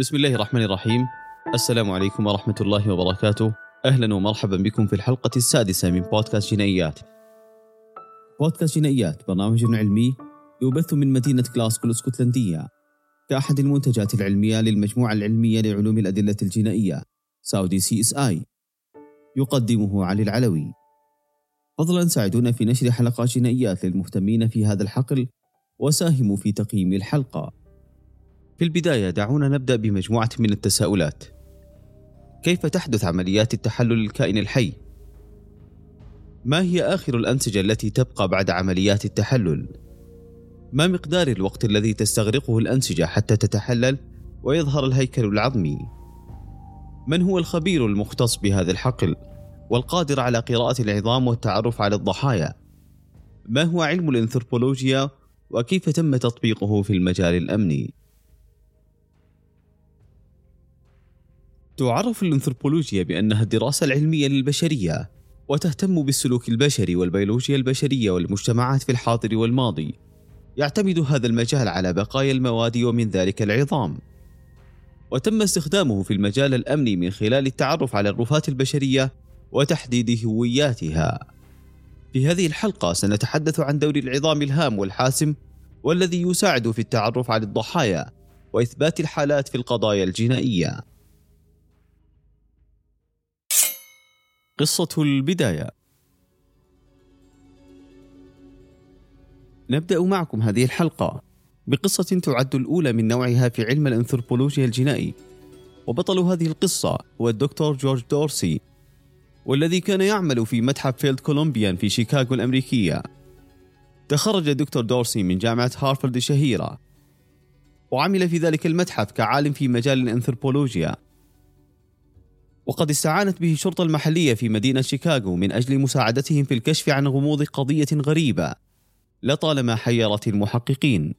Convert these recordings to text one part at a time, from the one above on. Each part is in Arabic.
بسم الله الرحمن الرحيم. السلام عليكم ورحمة الله وبركاته. أهلا ومرحبا بكم في الحلقة السادسة من بودكاست جنائيات بودكاست جنائيات برنامج علمي يبث من مدينة كلاسكو الإسكتلندية. كأحد المنتجات العلمية للمجموعة العلمية لعلوم الأدلة الجنائية Saudi CSI. يقدمه علي العلوي. فضلا ساعدونا في نشر حلقات جنائيات للمهتمين في هذا الحقل وساهموا في تقييم الحلقة. في البداية دعونا نبدأ بمجموعة من التساؤلات كيف تحدث عمليات التحلل للكائن الحي؟ ما هي آخر الأنسجة التي تبقى بعد عمليات التحلل؟ ما مقدار الوقت الذي تستغرقه الأنسجة حتى تتحلل ويظهر الهيكل العظمي؟ من هو الخبير المختص بهذا الحقل والقادر على قراءة العظام والتعرف على الضحايا؟ ما هو علم الإنثروبولوجيا وكيف تم تطبيقه في المجال الأمني؟ تعرف الأنثروبولوجيا بأنها الدراسة العلمية للبشرية وتهتم بالسلوك البشري والبيولوجيا البشرية والمجتمعات في الحاضر والماضي. يعتمد هذا المجال على بقايا المواد ومن ذلك العظام. وتم استخدامه في المجال الأمني من خلال التعرف على الرفات البشرية وتحديد هوياتها. في هذه الحلقة سنتحدث عن دور العظام الهام والحاسم والذي يساعد في التعرف على الضحايا وإثبات الحالات في القضايا الجنائية. قصة البداية. نبدأ معكم هذه الحلقة بقصة تعد الأولى من نوعها في علم الأنثروبولوجيا الجنائي وبطل هذه القصة هو الدكتور جورج دورسي والذي كان يعمل في متحف فيلد كولومبيان في شيكاغو الأمريكية. تخرج الدكتور دورسي من جامعة هارفارد الشهيرة وعمل في ذلك المتحف كعالم في مجال الأنثروبولوجيا. وقد استعانت به الشرطة المحلية في مدينة شيكاغو من أجل مساعدتهم في الكشف عن غموض قضية غريبة لطالما حيرت المحققين.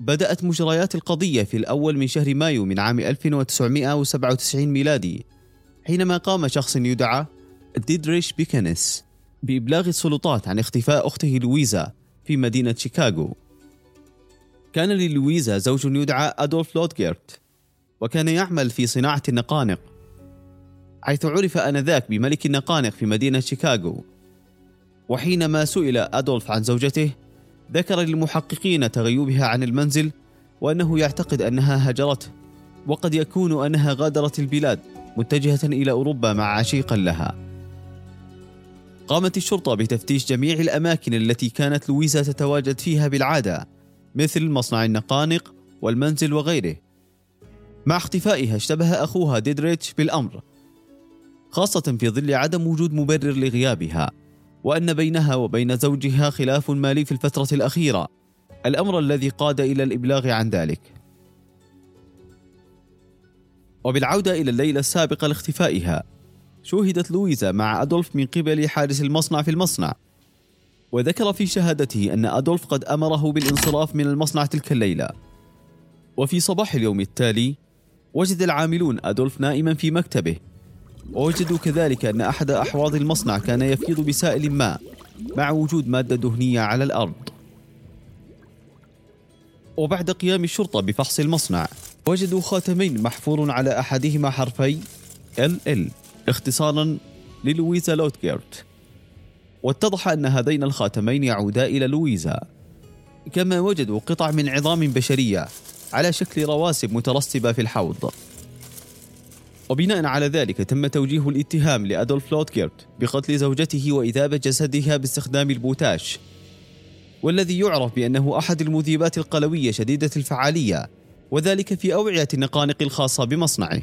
بدأت مجريات القضية في الأول من شهر مايو من عام 1997 ميلادي حينما قام شخص يدعى ديدريش بيكنس بإبلاغ السلطات عن اختفاء أخته لويزا في مدينة شيكاغو. كان للويزا زوج يدعى أدولف لودجيرت وكان يعمل في صناعة النقانق حيث عرف آنذاك بملك النقانق في مدينة شيكاغو. وحينما سئل أدولف عن زوجته ذكر للمحققين تغيبها عن المنزل وأنه يعتقد أنها هجرته وقد يكون أنها غادرت البلاد متجهة إلى أوروبا مع عشيقا لها. قامت الشرطة بتفتيش جميع الأماكن التي كانت لويزا تتواجد فيها بالعادة مثل مصنع النقانق والمنزل وغيره. مع اختفائها اشتبه أخوها ديدريتش بالأمر خاصة في ظل عدم وجود مبرر لغيابها وأن بينها وبين زوجها خلاف مالي في الفترة الأخيرة الأمر الذي قاد إلى الإبلاغ عن ذلك. وبالعودة إلى الليلة السابقة لاختفائها شوهدت لويزا مع أدولف من قبل حارس المصنع في المصنع وذكر في شهادته أن أدولف قد أمره بالانصراف من المصنع تلك الليلة. وفي صباح اليوم التالي وجد العاملون أدولف نائما في مكتبه. ووجدوا كذلك أن أحد أحواض المصنع كان يفيض بسائل ماء مع وجود مادة دهنية على الأرض. وبعد قيام الشرطة بفحص المصنع وجدوا خاتمين محفور على أحدهما حرفي LL اختصارا للويزا لوتجيرت واتضح أن هذين الخاتمين يعودا إلى لويزا. كما وجدوا قطع من عظام بشرية. على شكل رواسب مترسبة في الحوض. وبناء على ذلك تم توجيه الاتهام لأدولف لوتكيرت بقتل زوجته وإذابة جسدها باستخدام البوتاش والذي يعرف بأنه أحد المذيبات القلوية شديدة الفعالية وذلك في أوعية النقانق الخاصة بمصنعه.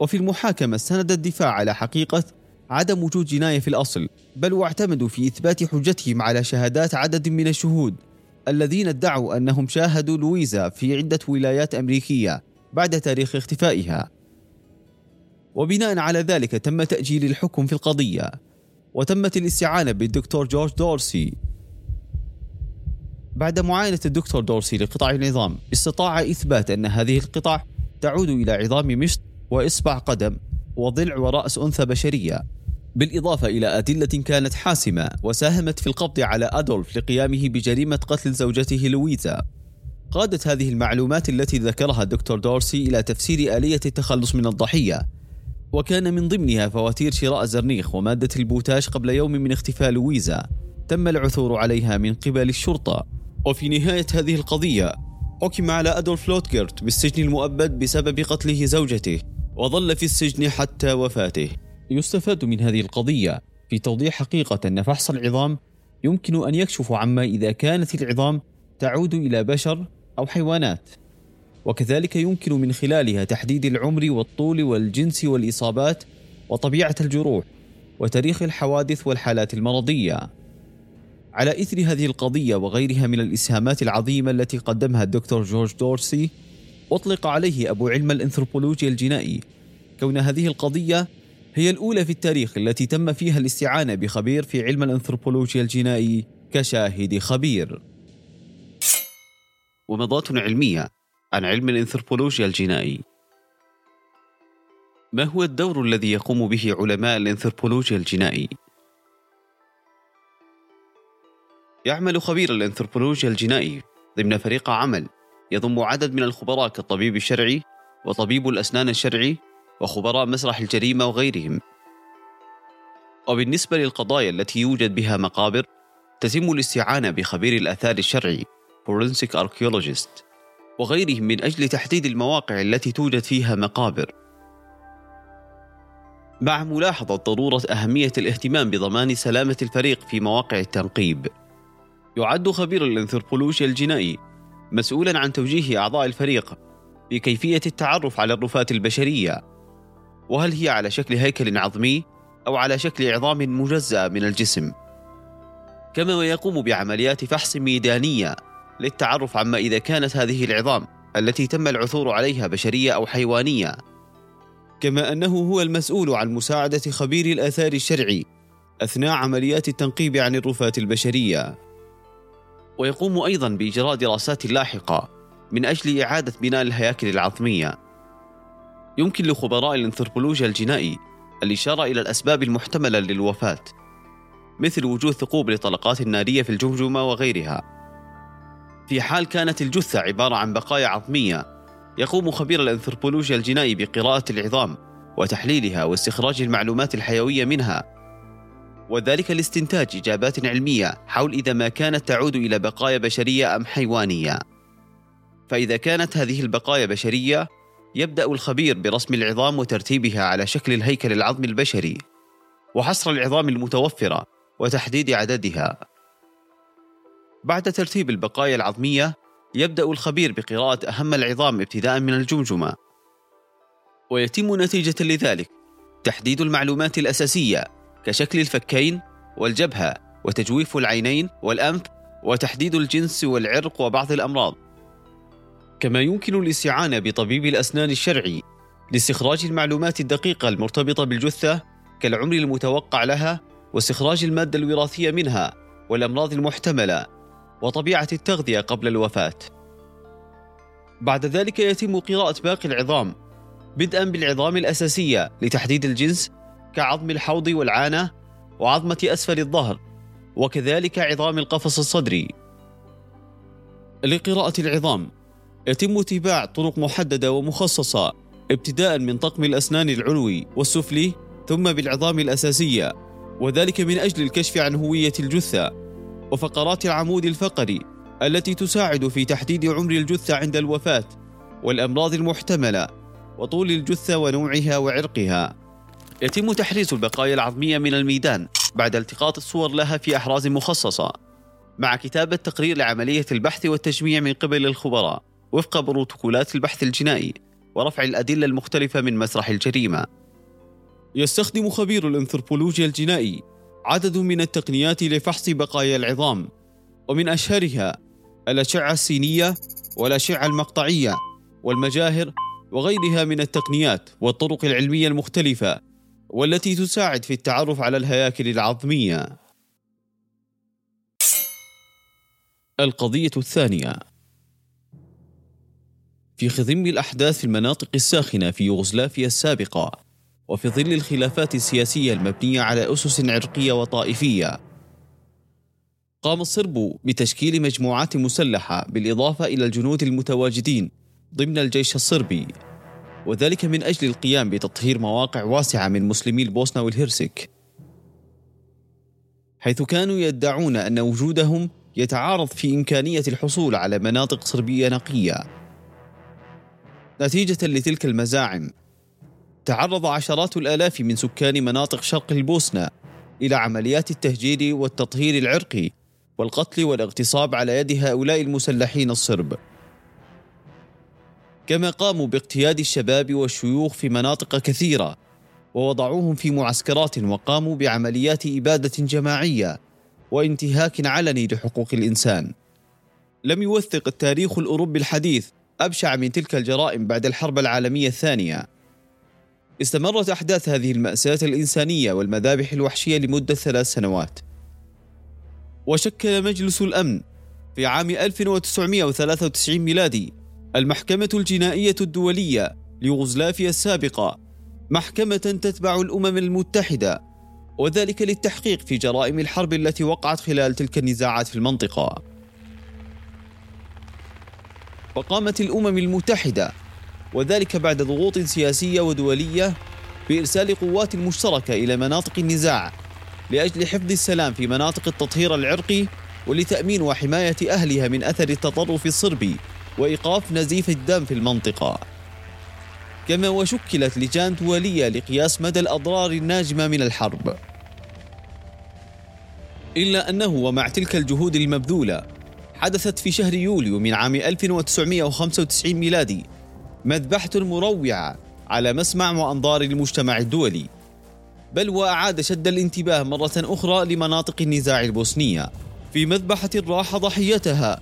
وفي المحاكمة استند الدفاع على حقيقة عدم وجود جناية في الأصل بل واعتمدوا في إثبات حجتهم على شهادات عدد من الشهود. الذين ادعوا أنهم شاهدوا لويزا في عدة ولايات أمريكية بعد تاريخ اختفائها. وبناء على ذلك تم تأجيل الحكم في القضية وتمت الاستعانة بالدكتور جورج دورسي. بعد معاينة الدكتور دورسي لقطع العظام استطاع إثبات أن هذه القطع تعود إلى عظام مشط وإصبع قدم وضلع ورأس أنثى بشرية. بالإضافة إلى أدلة كانت حاسمة وساهمت في القبض على أدولف لقيامه بجريمة قتل زوجته لويزا. قادت هذه المعلومات التي ذكرها الدكتور دورسي إلى تفسير آلية التخلص من الضحية وكان من ضمنها فواتير شراء زرنيخ ومادة البوتاش قبل يوم من اختفاء لويزا تم العثور عليها من قبل الشرطة. وفي نهاية هذه القضية حكم على أدولف لوتجرت بالسجن المؤبد بسبب قتله زوجته وظل في السجن حتى وفاته. يستفاد من هذه القضية. في توضيح حقيقة أن فحص العظام يمكن أن يكشف عما إذا كانت العظام تعود إلى بشر أو حيوانات. وكذلك يمكن من خلالها تحديد العمر والطول والجنس والإصابات وطبيعة الجروح وتاريخ الحوادث والحالات المرضية. على إثر هذه القضية وغيرها من الإسهامات العظيمة التي قدمها الدكتور جورج دورسي أطلق عليه أبو علم الأنثروبولوجيا الجنائي كون هذه القضية هي الأولى في التاريخ التي تم فيها الاستعانة بخبير في علم الأنثروبولوجيا الجنائي كشاهد خبير. ومضات علمية عن علم الأنثروبولوجيا الجنائي ما هو الدور الذي يقوم به علماء الأنثروبولوجيا الجنائي يعمل خبير الأنثروبولوجيا الجنائي ضمن فريق عمل يضم عدد من الخبراء كالطبيب الشرعي وطبيب الأسنان الشرعي وخبراء مسرح الجريمة وغيرهم. وبالنسبة للقضايا التي يوجد بها مقابر تتم الاستعانة بخبير الآثار الشرعي Forensic Archaeologist وغيرهم من أجل تحديد المواقع التي توجد فيها مقابر. مع ملاحظة ضرورة أهمية الاهتمام بضمان سلامة الفريق في مواقع التنقيب يعد خبير الأنثروبولوجيا الجنائي مسؤولا عن توجيه أعضاء الفريق بكيفية التعرف على الرفات البشرية. وهل هي على شكل هيكل عظمي أو على شكل عظام مجزأة من الجسم؟ كما ويقوم بعمليات فحص ميدانية للتعرف عما إذا كانت هذه العظام التي تم العثور عليها بشرية أو حيوانية. كما أنه هو المسؤول عن مساعدة خبير الآثار الشرعي أثناء عمليات التنقيب عن الرفات البشرية. ويقوم أيضا بإجراء دراسات لاحقة من أجل إعادة بناء الهياكل العظمية. يمكن لخبراء الانثروبولوجيا الجنائي الإشارة إلى الأسباب المحتملة للوفاة مثل وجود ثقوب لطلقات نارية في الجمجمة وغيرها. في حال كانت الجثة عبارة عن بقايا عظمية يقوم خبير الانثروبولوجيا الجنائي بقراءة العظام وتحليلها واستخراج المعلومات الحيوية منها وذلك لاستنتاج إجابات علمية حول إذا ما كانت تعود إلى بقايا بشرية أم حيوانية. فإذا كانت هذه البقايا بشرية يبدأ الخبير برسم العظام وترتيبها على شكل الهيكل العظمي البشري وحصر العظام المتوفرة وتحديد عددها. بعد ترتيب البقايا العظمية يبدأ الخبير بقراءة أهم العظام ابتداء من الجمجمة. ويتم نتيجة لذلك تحديد المعلومات الأساسية كشكل الفكين والجبهة وتجويف العينين والأنف وتحديد الجنس والعرق وبعض الأمراض. كما يمكن الاستعانة بطبيب الأسنان الشرعي لاستخراج المعلومات الدقيقة المرتبطة بالجثة كالعمر المتوقع لها واستخراج المادة الوراثية منها والأمراض المحتملة وطبيعة التغذية قبل الوفاة. بعد ذلك يتم قراءة باقي العظام بدءا بالعظام الأساسية لتحديد الجنس كعظم الحوض والعانة وعظمة أسفل الظهر وكذلك عظام القفص الصدري. لقراءة العظام يتم اتباع طرق محددة ومخصصة ابتداء من طقم الأسنان العلوي والسفلي ثم بالعظام الأساسية وذلك من أجل الكشف عن هوية الجثة وفقرات العمود الفقري التي تساعد في تحديد عمر الجثة عند الوفاة والأمراض المحتملة وطول الجثة ونوعها وعرقها. يتم تحريز البقايا العظمية من الميدان بعد التقاط الصور لها في أحراز مخصصة مع كتابة تقرير لعملية البحث والتجميع من قبل الخبراء. وفق بروتوكولات البحث الجنائي ورفع الأدلة المختلفة من مسرح الجريمة. يستخدم خبير الأنثروبولوجيا الجنائي عدد من التقنيات لفحص بقايا العظام ومن أشهرها الأشعة السينية والأشعة المقطعية والمجاهر وغيرها من التقنيات والطرق العلمية المختلفة والتي تساعد في التعرف على الهياكل العظمية. القضية الثانية في خضم الأحداث في المناطق الساخنة في يوغوسلافيا السابقة وفي ظل الخلافات السياسية المبنية على أسس عرقية وطائفية. قام الصرب بتشكيل مجموعات مسلحة بالإضافة إلى الجنود المتواجدين ضمن الجيش الصربي وذلك من أجل القيام بتطهير مواقع واسعة من مسلمي البوسنة والهرسك. حيث كانوا يدعون أن وجودهم يتعارض في إمكانية الحصول على مناطق صربية نقية. نتيجة لتلك المزاعم. تعرض عشرات الآلاف من سكان مناطق شرق البوسنة إلى عمليات التهجير والتطهير العرقي والقتل والاغتصاب على يد هؤلاء المسلحين الصرب. كما قاموا باقتياد الشباب والشيوخ في مناطق كثيرة ووضعوهم في معسكرات وقاموا بعمليات إبادة جماعية وانتهاك علني لحقوق الإنسان. لم يوثق التاريخ الأوروبي الحديث أبشع من تلك الجرائم بعد الحرب العالمية الثانية استمرت أحداث هذه المأساة الإنسانية والمذابح الوحشية لمدة ثلاث سنوات وشكل مجلس الأمن في عام 1993 ميلادي المحكمة الجنائية الدولية ليوغوسلافيا السابقة محكمة تتبع الأمم المتحدة وذلك للتحقيق في جرائم الحرب التي وقعت خلال تلك النزاعات في المنطقة. وقامت الأمم المتحدة وذلك بعد ضغوط سياسية ودولية بإرسال قوات مشتركة إلى مناطق النزاع لأجل حفظ السلام في مناطق التطهير العرقي ولتأمين وحماية أهلها من أثر التطرف الصربي وإيقاف نزيف الدم في المنطقة. كما وشكلت لجان دولية لقياس مدى الأضرار الناجمة من الحرب. إلا أنه ومع تلك الجهود المبذولة حدثت في شهر يوليو من عام 1995 ميلادي مذبحة مروعة على مسمع وأنظار المجتمع الدولي بل وأعاد شد الانتباه مرة أخرى لمناطق النزاع البوسنية. في مذبحة راح ضحيتها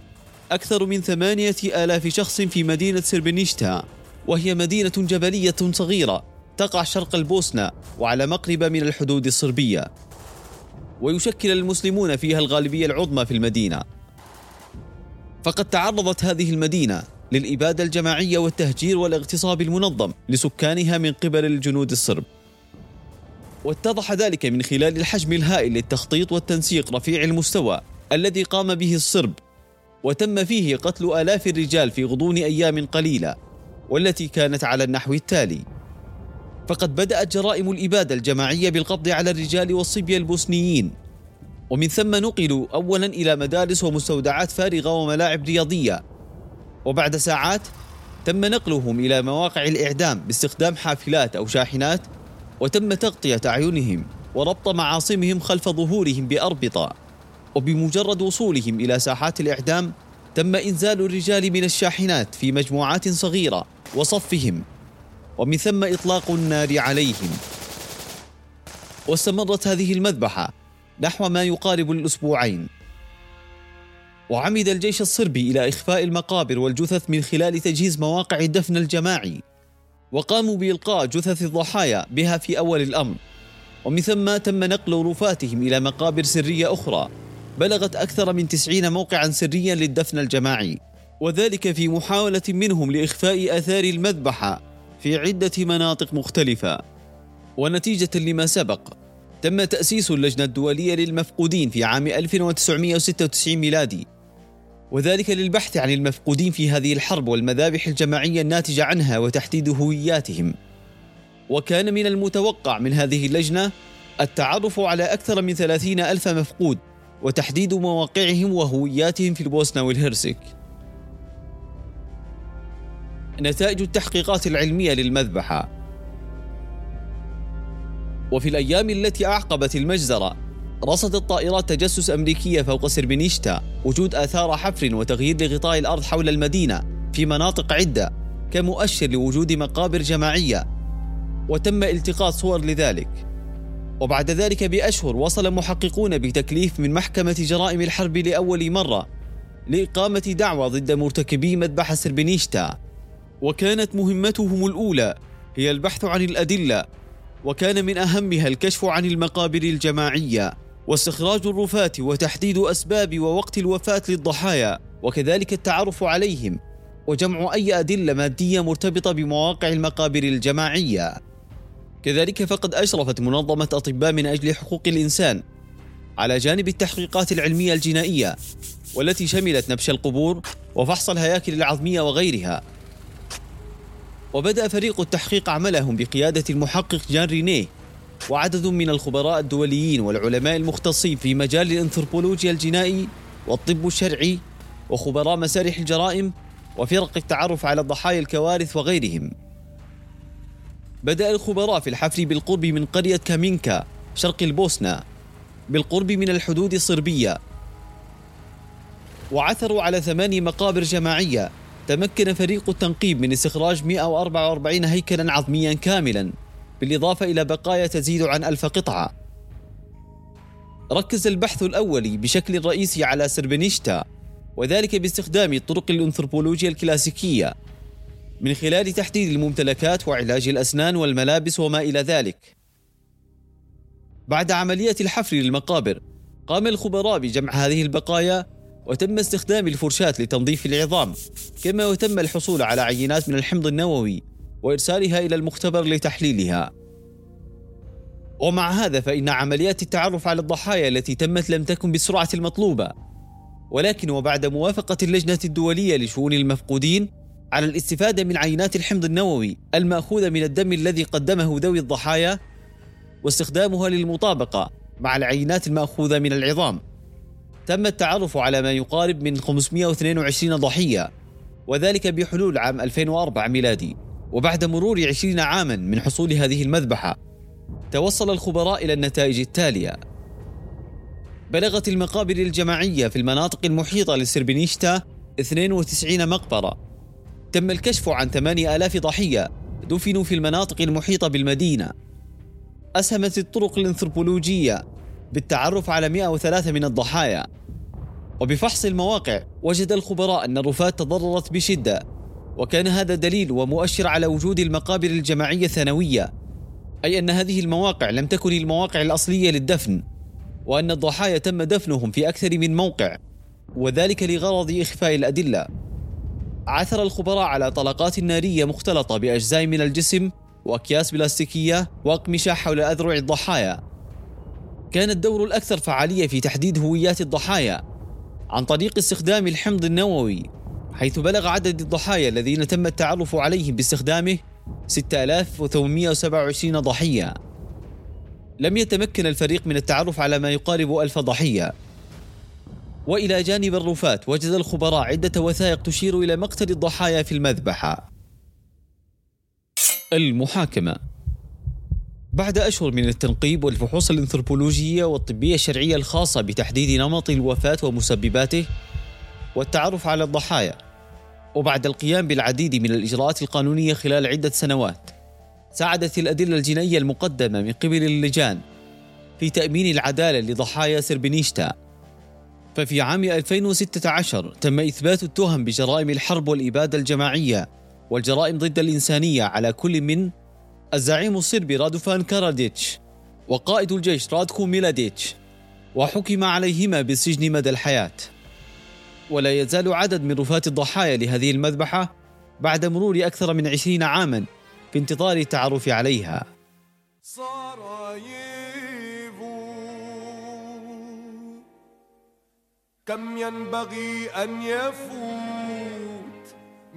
أكثر من ثمانية آلاف شخص في مدينة سربنيشتا وهي مدينة جبلية صغيرة تقع شرق البوسنة وعلى مقربة من الحدود الصربية. ويشكل المسلمون فيها الغالبية العظمى في المدينة. فقد تعرضت هذه المدينة للإبادة الجماعية والتهجير والاغتصاب المنظم لسكانها من قبل الجنود الصرب. واتضح ذلك من خلال الحجم الهائل للتخطيط والتنسيق رفيع المستوى الذي قام به الصرب وتم فيه قتل آلاف الرجال في غضون أيام قليلة والتي كانت على النحو التالي. فقد بدأت جرائم الإبادة الجماعية بالقبض على الرجال والصبية البوسنيين ومن ثم نقلوا أولا إلى مدارس ومستودعات فارغة وملاعب رياضية. وبعد ساعات تم نقلهم إلى مواقع الإعدام باستخدام حافلات أو شاحنات وتم تغطية أعينهم وربط معاصمهم خلف ظهورهم بأربطة. وبمجرد وصولهم إلى ساحات الإعدام تم إنزال الرجال من الشاحنات في مجموعات صغيرة وصفهم. ومن ثم إطلاق النار عليهم. واستمرت هذه المذبحة. نحو ما يقارب الأسبوعين. وعمد الجيش الصربي إلى إخفاء المقابر والجثث من خلال تجهيز مواقع الدفن الجماعي. وقاموا بإلقاء جثث الضحايا بها في أول الأمر. ومن ثم تم نقل رفاتهم إلى مقابر سرية أخرى. بلغت أكثر من تسعين موقعا سريا للدفن الجماعي. وذلك في محاولة منهم لإخفاء آثار المذبحة في عدة مناطق مختلفة. ونتيجة لما سبق تم تأسيس اللجنة الدولية للمفقودين في عام 1996 ميلادي. وذلك للبحث عن المفقودين في هذه الحرب والمذابح الجماعية الناتجة عنها وتحديد هوياتهم. وكان من المتوقع من هذه اللجنة التعرف على أكثر من ثلاثين ألف مفقود وتحديد مواقعهم وهوياتهم في البوسنة والهرسك. نتائج التحقيقات العلمية للمذبحة. وفي الأيام التي أعقبت المجزرة رصدت طائرات تجسس أمريكية فوق سربنيشتا وجود آثار حفر وتغيير لغطاء الأرض حول المدينة في مناطق عدة كمؤشر لوجود مقابر جماعية. وتم التقاط صور لذلك. وبعد ذلك بأشهر وصل محققون بتكليف من محكمة جرائم الحرب لأول مرة لإقامة دعوى ضد مرتكبي مذبحة سربنيشتا وكانت مهمتهم الأولى هي البحث عن الأدلة وكان من أهمها الكشف عن المقابر الجماعية واستخراج الرفات وتحديد أسباب ووقت الوفاة للضحايا وكذلك التعرف عليهم وجمع أي أدلة مادية مرتبطة بمواقع المقابر الجماعية. كذلك فقد أشرفت منظمة أطباء من أجل حقوق الإنسان على جانب التحقيقات العلمية الجنائية والتي شملت نبش القبور وفحص الهياكل العظمية وغيرها. وبدأ فريق التحقيق عملهم بقيادة المحقق جان رينيه. وعدد من الخبراء الدوليين والعلماء المختصين في مجال الأنثروبولوجيا الجنائي والطب الشرعي وخبراء مسارح الجرائم وفرق التعرف على ضحايا الكوارث وغيرهم. بدأ الخبراء في الحفر بالقرب من قرية كامينكا شرق البوسنة بالقرب من الحدود الصربية. وعثروا على ثماني مقابر جماعية تمكن فريق التنقيب من استخراج 144 هيكلا عظميا كاملا بالإضافة إلى بقايا تزيد عن ألف قطعة. ركز البحث الأولي بشكل رئيسي على سربنيشتا وذلك باستخدام طرق الأنثروبولوجيا الكلاسيكية. من خلال تحديد الممتلكات وعلاج الأسنان والملابس وما إلى ذلك. بعد عملية الحفر للمقابر قام الخبراء بجمع هذه البقايا وتم استخدام الفرشاة لتنظيف العظام كما وتم الحصول على عينات من الحمض النووي وإرسالها إلى المختبر لتحليلها. ومع هذا فإن عمليات التعرف على الضحايا التي تمت لم تكن بالسرعة المطلوبة. ولكن وبعد موافقة اللجنة الدولية لشؤون المفقودين على الاستفادة من عينات الحمض النووي المأخوذة من الدم الذي قدمه ذوي الضحايا واستخدامها للمطابقة مع العينات المأخوذة من العظام. تم التعرف على ما يقارب من 522 ضحية وذلك بحلول عام 2004 ميلادي وبعد مرور 20 عاما من حصول هذه المذبحة توصل الخبراء إلى النتائج التالية. بلغت المقابر الجماعية في المناطق المحيطة لسربنيشتا 92 مقبرة. تم الكشف عن 8000 ضحية دفنوا في المناطق المحيطة بالمدينة. أسهمت الطرق الأنثروبولوجية بالتعرف على 103 من الضحايا. وبفحص المواقع وجد الخبراء أن الرفات تضررت بشدة وكان هذا دليل ومؤشر على وجود المقابر الجماعية الثانوية أي أن هذه المواقع لم تكن المواقع الأصلية للدفن وأن الضحايا تم دفنهم في أكثر من موقع وذلك لغرض إخفاء الأدلة. عثر الخبراء على طلقات نارية مختلطة بأجزاء من الجسم وأكياس بلاستيكية وأقمشة حول أذرع الضحايا. كان الدور الأكثر فعالية في تحديد هويات الضحايا عن طريق استخدام الحمض النووي حيث بلغ عدد الضحايا الذين تم التعرف عليهم باستخدامه 6827 ضحية. لم يتمكن الفريق من التعرف على ما يقارب ألف ضحية. وإلى جانب الرفات وجد الخبراء عدة وثائق تشير إلى مقتل الضحايا في المذبحة. المحاكمة. بعد أشهر من التنقيب والفحوص الأنثروبولوجية والطبية الشرعية الخاصة بتحديد نمط الوفاة ومسبباته والتعرف على الضحايا وبعد القيام بالعديد من الإجراءات القانونية خلال عدة سنوات ساعدت الأدلة الجنائية المقدمة من قبل اللجان في تأمين العدالة لضحايا سربنيشتا ففي عام 2016 تم إثبات التهم بجرائم الحرب والإبادة الجماعية والجرائم ضد الإنسانية على كل من الزعيم الصربي رادوفان كاراديتش وقائد الجيش رادكو ميلاديتش وحكم عليهما بالسجن مدى الحياة. ولا يزال عدد من رفات الضحايا لهذه المذبحة بعد مرور أكثر من عشرين عاما في انتظار التعرف عليها. كم ينبغي أن يفوت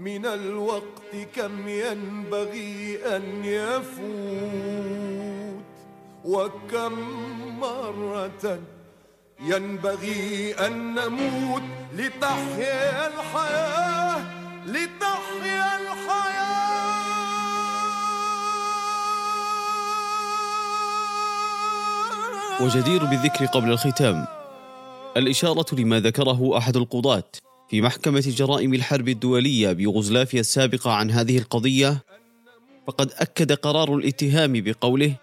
من الوقت كم ينبغي أن يفوت وكم مرة ينبغي أن نموت لتحيا الحياة لتحيا الحياة. وجدير بالذكر قبل الختام الإشارة لما ذكره أحد القضاة في محكمة جرائم الحرب الدولية بيوغوسلافيا السابقة عن هذه القضية فقد أكد قرار الاتهام بقوله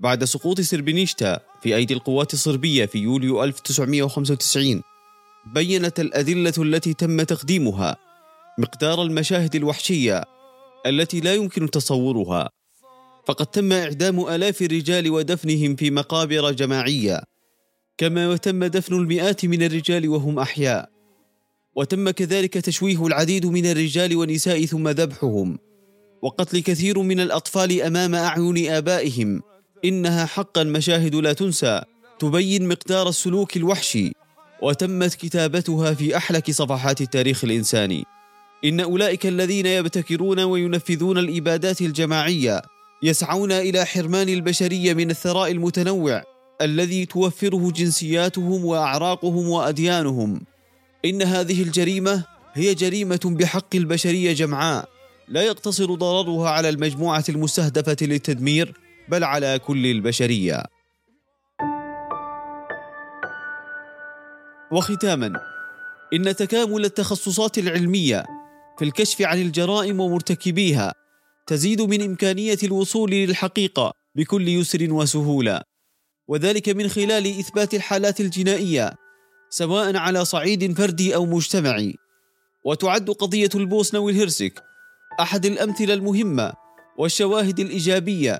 بعد سقوط سربنيشتا في أيدي القوات الصربية في يوليو 1995 بينت الأدلة التي تم تقديمها مقدار المشاهد الوحشية التي لا يمكن تصورها فقد تم إعدام آلاف الرجال ودفنهم في مقابر جماعية كما وتم دفن المئات من الرجال وهم أحياء. وتم كذلك تشويه العديد من الرجال والنساء ثم ذبحهم. وقتل كثير من الأطفال أمام أعين آبائهم. إنها حقا مشاهد لا تنسى. تبين مقدار السلوك الوحشي. وتمت كتابتها في أحلك صفحات التاريخ الإنساني. إن أولئك الذين يبتكرون وينفذون الإبادات الجماعية يسعون إلى حرمان البشرية من الثراء المتنوع الذي توفره جنسياتهم وأعراقهم وأديانهم. إن هذه الجريمة هي جريمة بحق البشرية جمعاء. لا يقتصر ضررها على المجموعة المستهدفة للتدمير بل على كل البشرية. وختاما إن تكامل التخصصات العلمية في الكشف عن الجرائم ومرتكبيها تزيد من إمكانية الوصول للحقيقة بكل يسر وسهولة. وذلك من خلال إثبات الحالات الجنائية سواء على صعيد فردي أو مجتمعي. وتعد قضية البوسنة والهرسك أحد الأمثلة المهمة والشواهد الإيجابية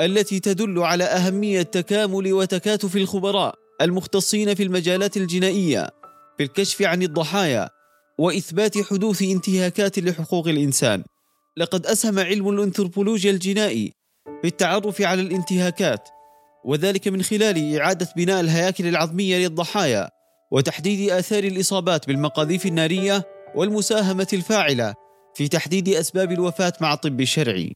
التي تدل على أهمية تكامل وتكاتف الخبراء المختصين في المجالات الجنائية في الكشف عن الضحايا وإثبات حدوث انتهاكات لحقوق الإنسان. لقد أسهم علم الأنثروبولوجيا الجنائي في التعرف على الانتهاكات وذلك من خلال إعادة بناء الهياكل العظمية للضحايا وتحديد آثار الإصابات بالمقاذيف النارية والمساهمة الفاعلة في تحديد أسباب الوفاة مع الطب الشرعي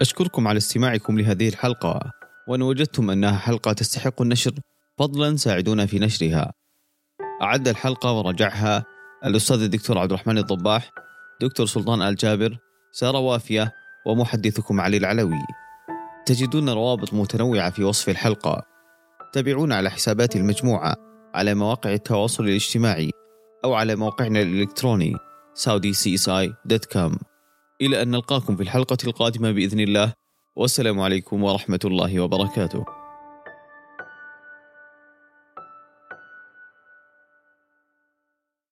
أشكركم على استماعكم لهذه الحلقة وان وجدتم أنها حلقة تستحق النشر فضلا ساعدونا في نشرها. أعد الحلقة ورجعها الأستاذ الدكتور عبد الرحمن الضباح دكتور سلطان آل جابر سارة وافية ومحدثكم علي العلوي. تجدون روابط متنوعة في وصف الحلقة. تابعونا على حسابات المجموعة على مواقع التواصل الاجتماعي أو على موقعنا الإلكتروني saudicsi.com إلى أن نلقاكم في الحلقة القادمة بإذن الله والسلام عليكم ورحمة الله وبركاته.